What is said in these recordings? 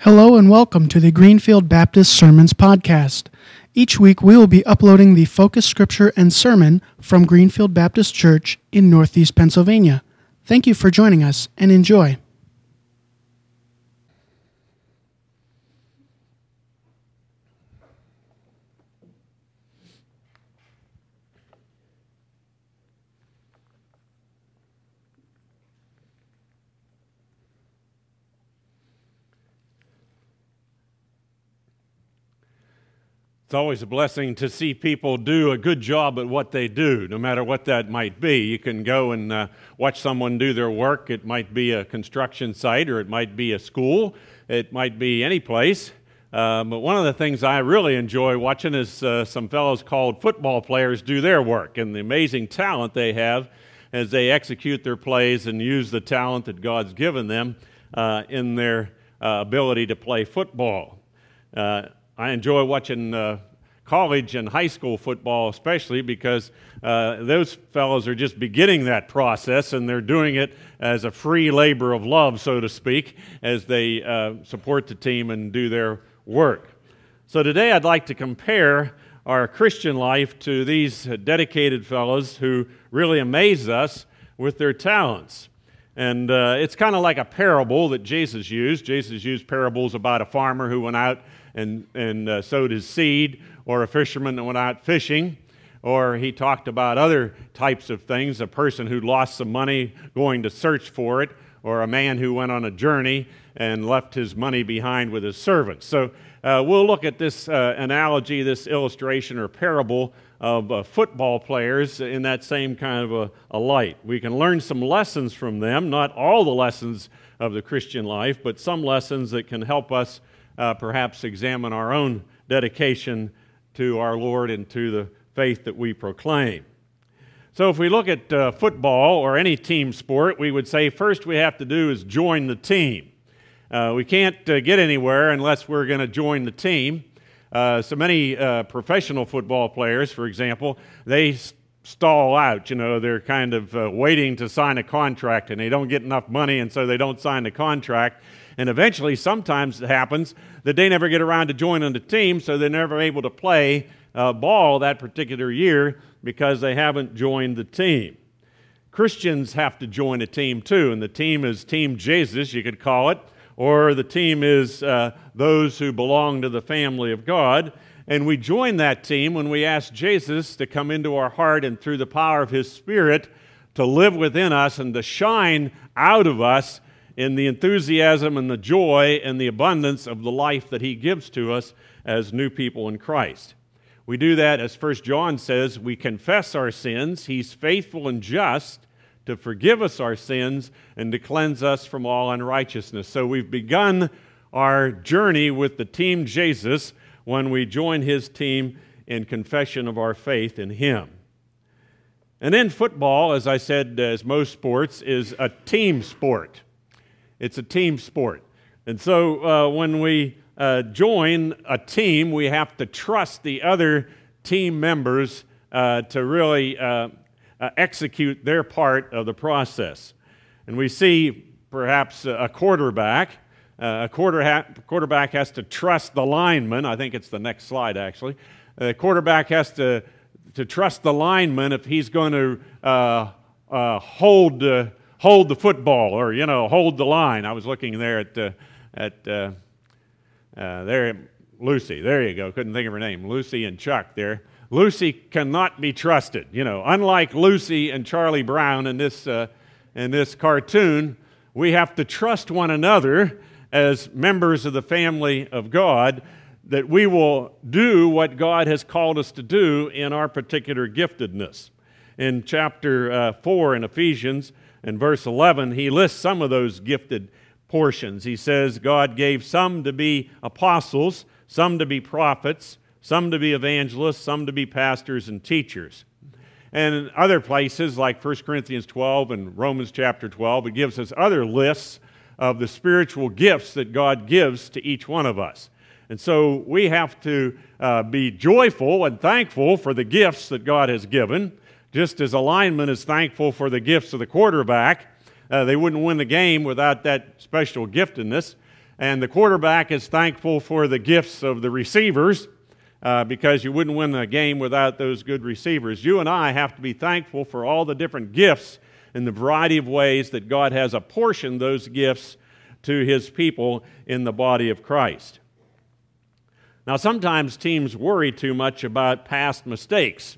Hello and welcome to the Greenfield Baptist Sermons Podcast. Each week we will be uploading the focus scripture and sermon from Greenfield Baptist Church in Northeast Pennsylvania. Thank you for joining us and enjoy. Always a blessing to see people do a good job at what they do, no matter what that might be. You can go and uh, watch someone do their work. It might be a construction site, or it might be a school, it might be any place. Uh, but one of the things I really enjoy watching is uh, some fellows called football players do their work and the amazing talent they have as they execute their plays and use the talent that God's given them uh, in their uh, ability to play football. I enjoy watching uh, college and high school football, especially because uh, those fellows are just beginning that process and they're doing it as a free labor of love, so to speak, as they uh, support the team and do their work. So today I'd like to compare our Christian life to these dedicated fellows who really amaze us with their talents. And uh, it's kind of like a parable that Jesus used. Jesus used parables about a farmer who went out and, and uh, sowed his seed, or a fisherman that went out fishing, or he talked about other types of things a person who lost some money going to search for it, or a man who went on a journey and left his money behind with his servants. So uh, we'll look at this uh, analogy, this illustration or parable of uh, football players in that same kind of a, a, light. We can learn some lessons from them, not all the lessons of the Christian life, but some lessons that can help us uh, perhaps examine our own dedication to our Lord and to the faith that we proclaim. So, if we look at uh, football or any team sport, we would say first we have to do is join the team. Uh, we can't uh, get anywhere unless we're going to join the team. Uh, so many uh, professional football players, for example, they stall out. You know, they're kind of uh, waiting to sign a contract and they don't get enough money, and so they don't sign the contract. And eventually, sometimes it happens that they never get around to joining the team, so they're never able to play uh, ball that particular year because they haven't joined the team. Christians have to join a team too, and the team is Team Jesus, you could call it, or the team is uh, those who belong to the family of God. And we join that team when we ask Jesus to come into our heart and through the power of His Spirit to live within us and to shine out of us in the enthusiasm and the joy and the abundance of the life that He gives to us as new people in Christ. We do that, as 1 John says, we confess our sins. He's faithful and just to forgive us our sins and to cleanse us from all unrighteousness. So we've begun our journey with the team Jesus when we join his team in confession of our faith in him. And then football, as I said, as most sports, is a team sport. It's a team sport. And so uh, when we uh, join a team, we have to trust the other team members uh, to really uh, uh, execute their part of the process. And we see perhaps a quarterback. Uh, a quarter ha- quarterback has to trust the lineman. I think it's the next slide, actually. The quarterback has to, to trust the lineman if he's going to hold hold the football or, you know, hold the line. I was looking there at, uh, at uh, uh, there, Lucy. There you go. Couldn't think of her name. Lucy and Chuck there. Lucy cannot be trusted. You know, unlike Lucy and Charlie Brown in this, uh, in this cartoon, we have to trust one another as members of the family of God that we will do what God has called us to do in our particular giftedness. In chapter uh, 4 in Ephesians, in verse 11, he lists some of those gifted portions. He says, God gave some to be apostles, some to be prophets, some to be evangelists, some to be pastors and teachers. And in other places, like 1 Corinthians 12 and Romans chapter 12, it gives us other lists of the spiritual gifts that God gives to each one of us. And so we have to uh, be joyful and thankful for the gifts that God has given. Just as a lineman is thankful for the gifts of the quarterback, uh, they wouldn't win the game without that special giftedness. And the quarterback is thankful for the gifts of the receivers uh, because you wouldn't win the game without those good receivers. You and I have to be thankful for all the different gifts in the variety of ways that God has apportioned those gifts to his people in the body of Christ. Now, sometimes teams worry too much about past mistakes.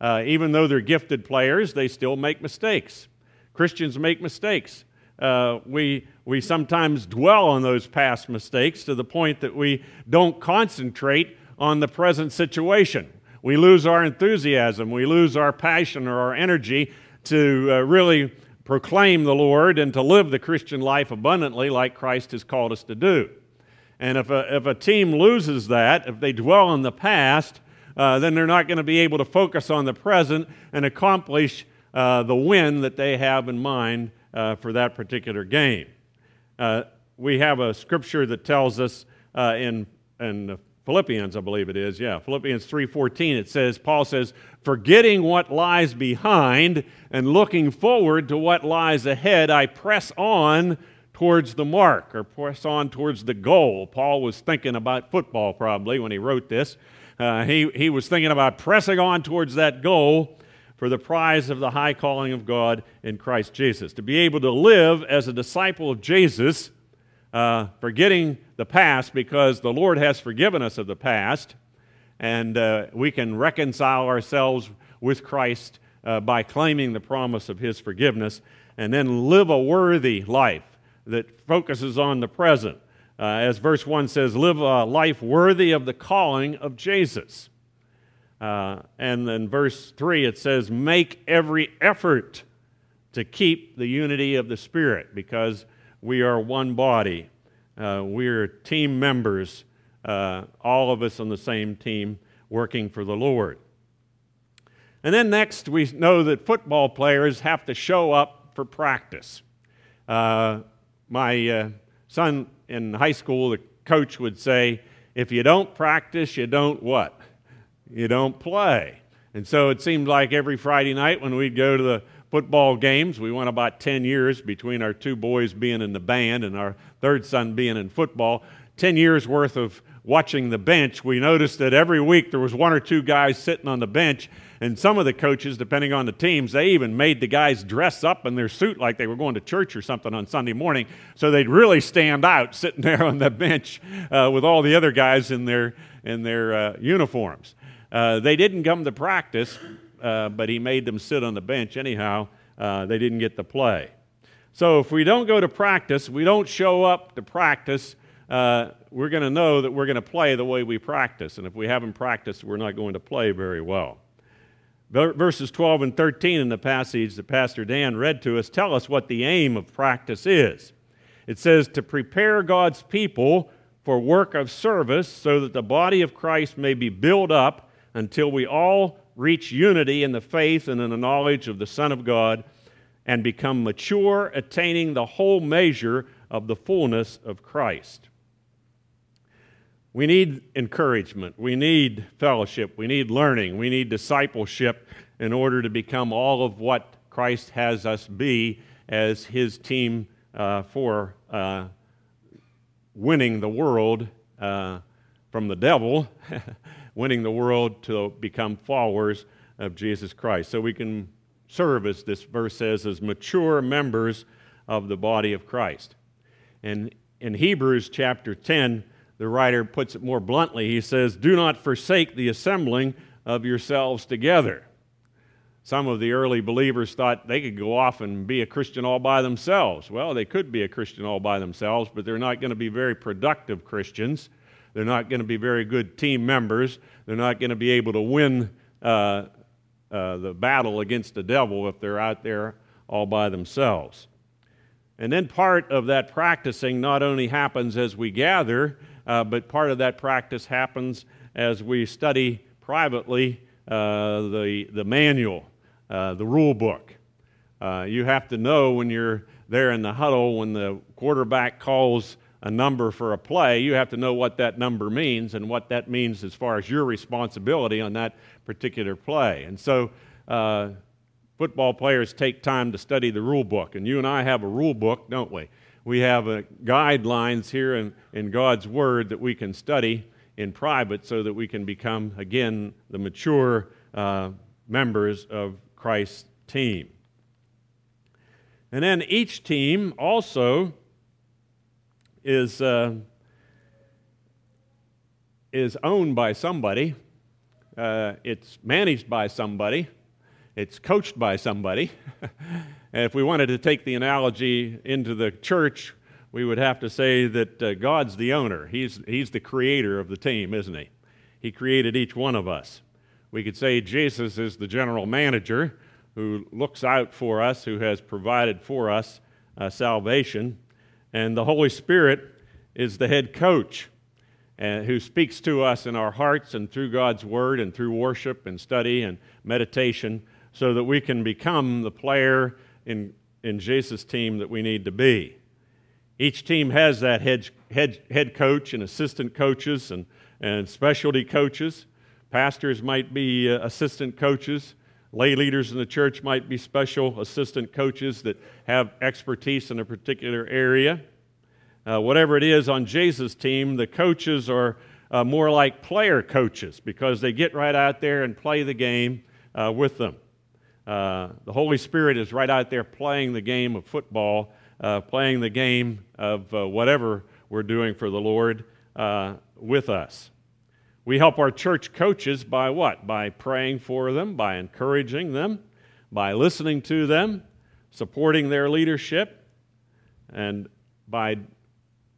Uh, even though they're gifted players, they still make mistakes. Christians make mistakes. Uh, we, we sometimes dwell on those past mistakes to the point that we don't concentrate on the present situation. We lose our enthusiasm, we lose our passion or our energy to uh, really proclaim the Lord and to live the Christian life abundantly like Christ has called us to do. And if a, if a team loses that, if they dwell on the past, uh, then they're not going to be able to focus on the present and accomplish uh, the win that they have in mind uh, for that particular game. Uh, we have a scripture that tells us uh, in, in Philippians, I believe it is, yeah, Philippians 3:14 it says Paul says, "Forgetting what lies behind and looking forward to what lies ahead, I press on towards the mark or press on towards the goal." Paul was thinking about football probably when he wrote this. Uh, he, he was thinking about pressing on towards that goal for the prize of the high calling of God in Christ Jesus. To be able to live as a disciple of Jesus uh, forgetting the past because the Lord has forgiven us of the past, and uh, we can reconcile ourselves with Christ uh, by claiming the promise of His forgiveness, and then live a worthy life that focuses on the present. Uh, as verse 1 says, live a life worthy of the calling of Jesus. Uh, and then verse 3 it says, make every effort to keep the unity of the Spirit because we are one body. Uh, we're team members, uh, all of us on the same team working for the Lord. And then next, we know that football players have to show up for practice. Uh, my uh, son in high school, the coach would say, if you don't practice, you don't what? You don't play. And so it seemed like every Friday night when we'd go to the football games. We went about 10 years between our two boys being in the band and our third son being in football. 10 years worth of watching the bench. We noticed that every week there was one or two guys sitting on the bench, and some of the coaches, depending on the teams, they even made the guys dress up in their suit like they were going to church or something on Sunday morning, so they'd really stand out sitting there on the bench uh, with all the other guys in their in their uh, uniforms. Uh, they didn't come to practice uh, but he made them sit on the bench anyhow. Uh, they didn't get to play. So if we don't go to practice, we don't show up to practice, uh, we're going to know that we're going to play the way we practice. And if we haven't practiced, we're not going to play very well. Verses 12 and 13 in the passage that Pastor Dan read to us tell us what the aim of practice is. It says, to prepare God's people for work of service so that the body of Christ may be built up until we all reach unity in the faith and in the knowledge of the Son of God and become mature, attaining the whole measure of the fullness of Christ. We need encouragement. We need fellowship. We need learning. We need discipleship in order to become all of what Christ has us be as his team uh, for uh, winning the world uh, from the devil winning the world to become followers of Jesus Christ. So we can serve, as this verse says, as mature members of the body of Christ. And in Hebrews chapter 10, the writer puts it more bluntly. He says, Do not forsake the assembling of yourselves together. Some of the early believers thought they could go off and be a Christian all by themselves. Well, they could be a Christian all by themselves, but they're not going to be very productive Christians they're not going to be very good team members. They're not going to be able to win uh, uh, the battle against the devil if they're out there all by themselves. And then part of that practicing not only happens as we gather, uh, but part of that practice happens as we study privately uh, the, the manual, uh, the rule book. Uh, you have to know when you're there in the huddle, when the quarterback calls a number for a play, you have to know what that number means and what that means as far as your responsibility on that particular play. And so, uh, football players take time to study the rule book, and you and I have a rule book, don't we? We have uh, guidelines here in, in God's Word that we can study in private so that we can become, again, the mature uh, members of Christ's team. And then each team also is, uh, is owned by somebody, uh, it's managed by somebody, it's coached by somebody. and if we wanted to take the analogy into the church, we would have to say that uh, God's the owner. He's, he's the creator of the team, isn't he? He created each one of us. We could say Jesus is the general manager who looks out for us, who has provided for us uh, salvation. And the Holy Spirit is the head coach and who speaks to us in our hearts and through God's Word and through worship and study and meditation so that we can become the player in, in Jesus' team that we need to be. Each team has that head, head, head coach and assistant coaches and, and specialty coaches. Pastors might be uh, assistant coaches. Lay leaders in the church might be special assistant coaches that have expertise in a particular area. Uh, whatever it is on Jesus' team, the coaches are uh, more like player coaches because they get right out there and play the game uh, with them. Uh, the Holy Spirit is right out there playing the game of football uh, playing the game of uh, whatever we're doing for the Lord uh, with us. We help our church coaches by what? By praying for them, by encouraging them, by listening to them, supporting their leadership, and by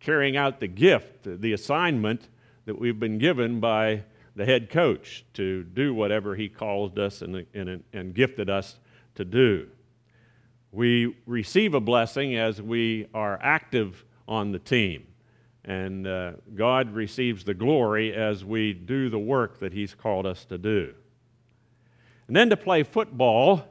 carrying out the gift, the assignment that we've been given by the head coach to do whatever he called us and, and, and gifted us to do. We receive a blessing as we are active on the team. And uh, God receives the glory as we do the work that He's called us to do. And then to play football,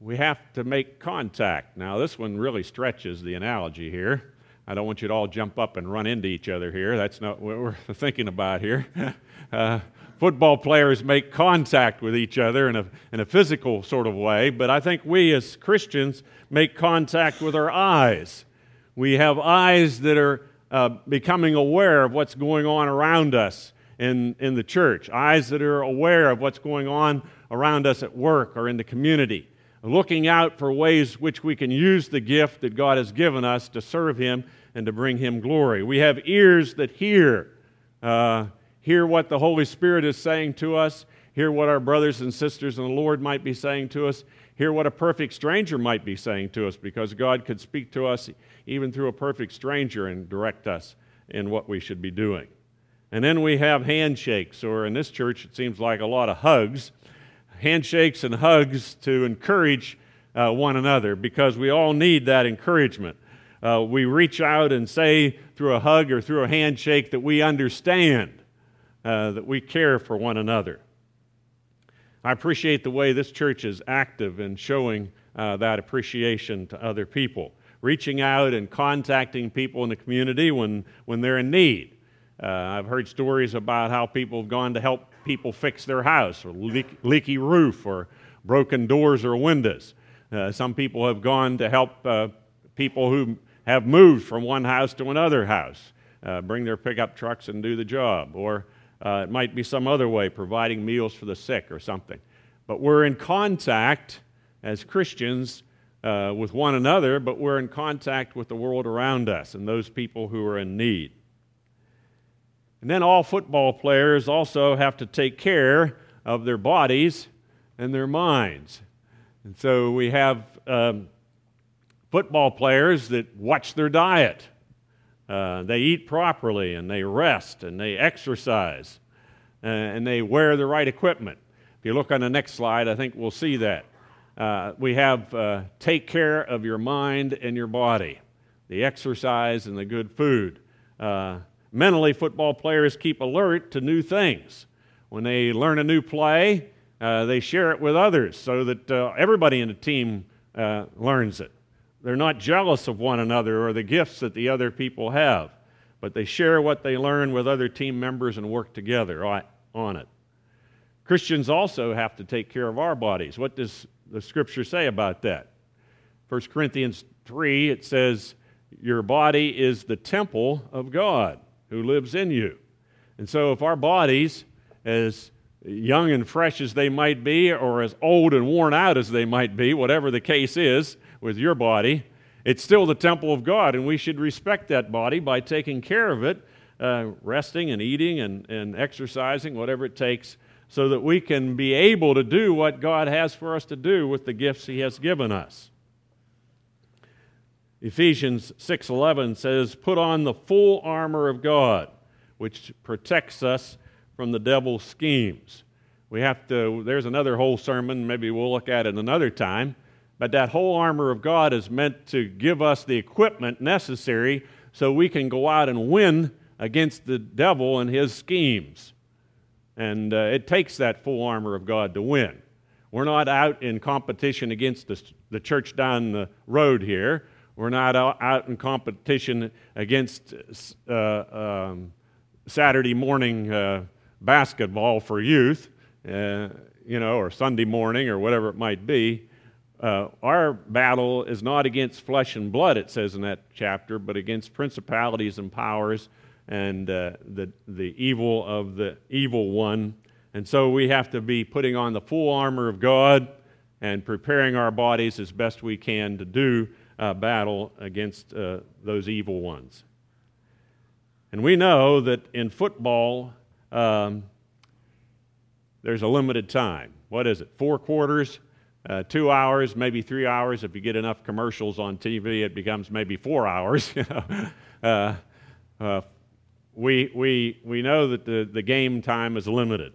we have to make contact. Now, this one really stretches the analogy here. I don't want you to all jump up and run into each other here. That's not what we're thinking about here. Uh, football players make contact with each other in a, in a physical sort of way, but I think we as Christians make contact with our eyes. We have eyes that are uh, becoming aware of what's going on around us in, in the church, eyes that are aware of what's going on around us at work or in the community, looking out for ways which we can use the gift that God has given us to serve Him and to bring Him glory. We have ears that hear. Uh, hear what the Holy Spirit is saying to us, hear what our brothers and sisters in the Lord might be saying to us, hear what a perfect stranger might be saying to us, because God could speak to us even through a perfect stranger and direct us in what we should be doing. And then we have handshakes, or in this church, it seems like a lot of hugs. Handshakes and hugs to encourage uh, one another because we all need that encouragement. Uh, we reach out and say through a hug or through a handshake that we understand uh, that we care for one another. I appreciate the way this church is active in showing uh, that appreciation to other people, reaching out and contacting people in the community when, when they're in need. Uh, I've heard stories about how people have gone to help people fix their house, or leak, leaky roof, or broken doors or windows. Uh, some people have gone to help uh, people who have moved from one house to another house, uh, bring their pickup trucks and do the job. Or uh, it might be some other way, providing meals for the sick or something. But we're in contact as Christians uh, with one another, but we're in contact with the world around us and those people who are in need. And then all football players also have to take care of their bodies and their minds. And so we have um, football players that watch their diet uh, they eat properly and they rest and they exercise uh, and they wear the right equipment. If you look on the next slide, I think we'll see that. Uh, we have uh, take care of your mind and your body, the exercise and the good food. Uh, mentally, football players keep alert to new things. When they learn a new play, they share it with others so that everybody in the team learns it. They're not jealous of one another or the gifts that the other people have, but they share what they learn with other team members and work together on it. Christians also have to take care of our bodies. What does the scripture say about that? 1 Corinthians 3, it says, your body is the temple of God who lives in you. And so, if our bodies, as young and fresh as they might be, or as old and worn out as they might be, whatever the case is with your body, it's still the temple of God, and we should respect that body by taking care of it, uh, resting and eating and, and exercising, whatever it takes, so that we can be able to do what God has for us to do with the gifts He has given us. Ephesians 6:11 says, "Put on the full armor of God, which protects us from the devil's schemes." We have to there's another whole sermon, maybe we'll look at it another time but that whole armor of God is meant to give us the equipment necessary so we can go out and win against the devil and his schemes. And uh, it takes that full armor of God to win. We're not out in competition against the, the church down the road here. We're not out, in competition against uh, um, Saturday morning uh, basketball for youth, uh, you know, or Sunday morning or whatever it might be. Uh, our battle is not against flesh and blood, it says in that chapter, but against principalities and powers and uh, the, the evil of the evil one. And so we have to be putting on the full armor of God and preparing our bodies as best we can to do uh, battle against uh, those evil ones. And we know that in football, um, there's a limited time. What is it? Four quarters? uh, two hours, maybe three hours. If you get enough commercials on TV, it becomes maybe four hours. You know, uh, uh, we, we, we know that the, the game time is limited.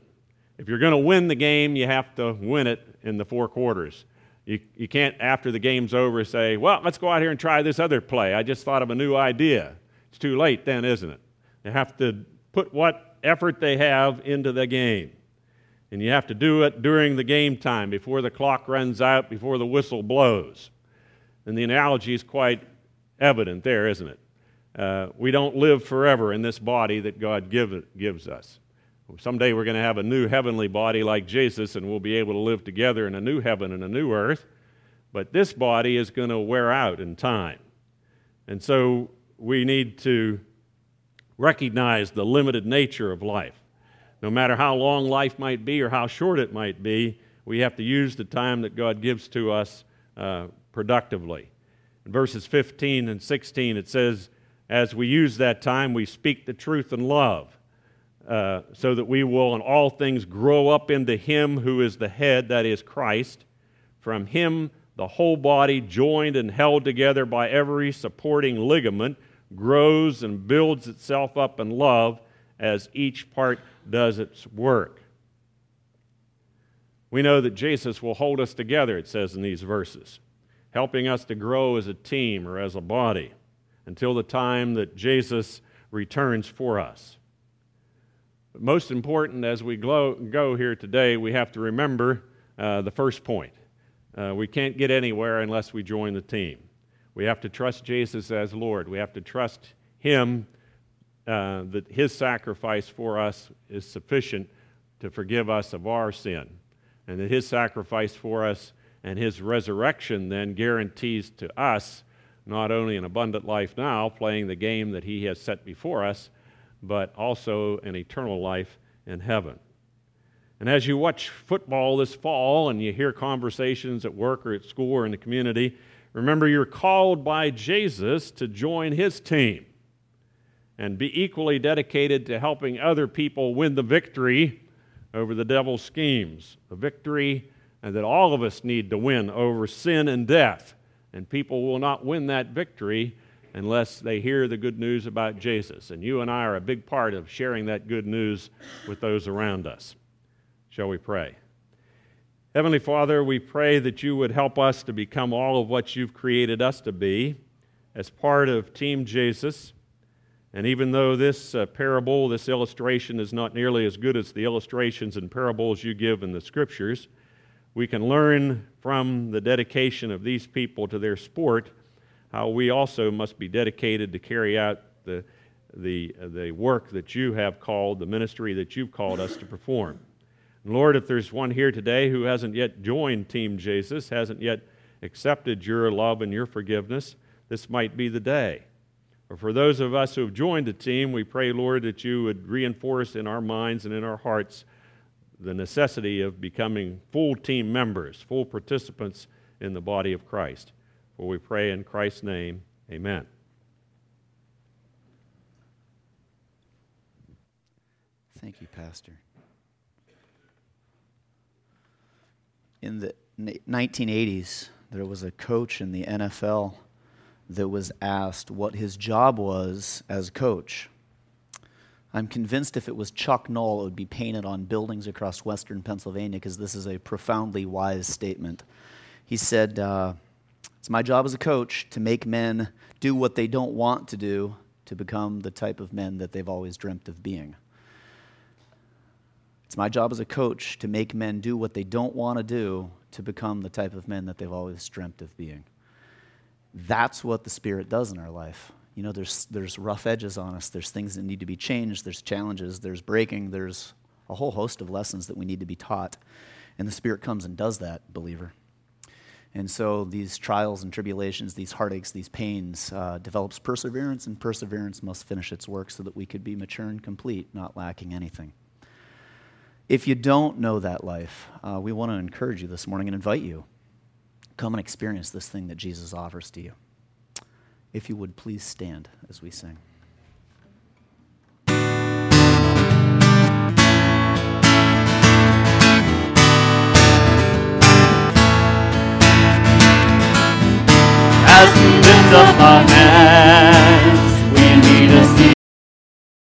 If you're going to win the game, you have to win it in the four quarters. You, you can't, after the game's over, say, Well, let's go out here and try this other play. I just thought of a new idea. It's too late then, isn't it? They have to put what effort they have into the game. And you have to do it during the game time, before the clock runs out, before the whistle blows. And the analogy is quite evident there, isn't it? Uh, we don't live forever in this body that God give, gives us. Someday we're going to have a new heavenly body like Jesus, and we'll be able to live together in a new heaven and a new earth. But this body is going to wear out in time. And so we need to recognize the limited nature of life. No matter how long life might be or how short it might be, we have to use the time that God gives to us uh, productively. In verses 15 and 16, it says, As we use that time, we speak the truth in love, uh, so that we will in all things grow up into Him who is the head, that is Christ. From Him, the whole body, joined and held together by every supporting ligament, grows and builds itself up in love as each part does its work. We know that Jesus will hold us together, it says in these verses, helping us to grow as a team or as a body until the time that Jesus returns for us. But most important, as we go here today, we have to remember uh, the first point. Uh, we can't get anywhere unless we join the team. We have to trust Jesus as Lord. We have to trust Him uh, that his sacrifice for us is sufficient to forgive us of our sin, and that his sacrifice for us and his resurrection then guarantees to us not only an abundant life now, playing the game that he has set before us, but also an eternal life in heaven. And as you watch football this fall and you hear conversations at work or at school or in the community, remember you're called by Jesus to join his team and be equally dedicated to helping other people win the victory over the devil's schemes, a victory that all of us need to win over sin and death. And people will not win that victory unless they hear the good news about Jesus. And you and I are a big part of sharing that good news with those around us. Shall we pray? Heavenly Father, we pray that you would help us to become all of what you've created us to be as part of Team Jesus and even though this uh, parable, this illustration, is not nearly as good as the illustrations and parables you give in the scriptures, we can learn from the dedication of these people to their sport how we also must be dedicated to carry out the, the, uh, the work that you have called, the ministry that you've called us to perform. And Lord, if there's one here today who hasn't yet joined Team Jesus, hasn't yet accepted your love and your forgiveness, this might be the day. Or for those of us who have joined the team, we pray, Lord, that you would reinforce in our minds and in our hearts the necessity of becoming full team members, full participants in the body of Christ. For we pray in Christ's name, amen. Thank you, Pastor. In the 1980s, there was a coach in the NFL that was asked what his job was as coach. I'm convinced if it was Chuck Noll, it would be painted on buildings across western Pennsylvania because this is a profoundly wise statement. He said, uh, It's my job as a coach to make men do what they don't want to do to become the type of men that they've always dreamt of being. It's my job as a coach to make men do what they don't want to do to become the type of men that they've always dreamt of being. That's what the Spirit does in our life. You know, there's, there's rough edges on us, there's things that need to be changed, there's challenges, there's breaking, there's a whole host of lessons that we need to be taught. And the Spirit comes and does that, believer. And so these trials and tribulations, these heartaches, these pains, uh, develops perseverance, and perseverance must finish its work so that we could be mature and complete, not lacking anything. If you don't know that life, uh, we want to encourage you this morning and invite you. Come and experience this thing that Jesus offers to you. If you would please stand as we sing. As lift up our hands.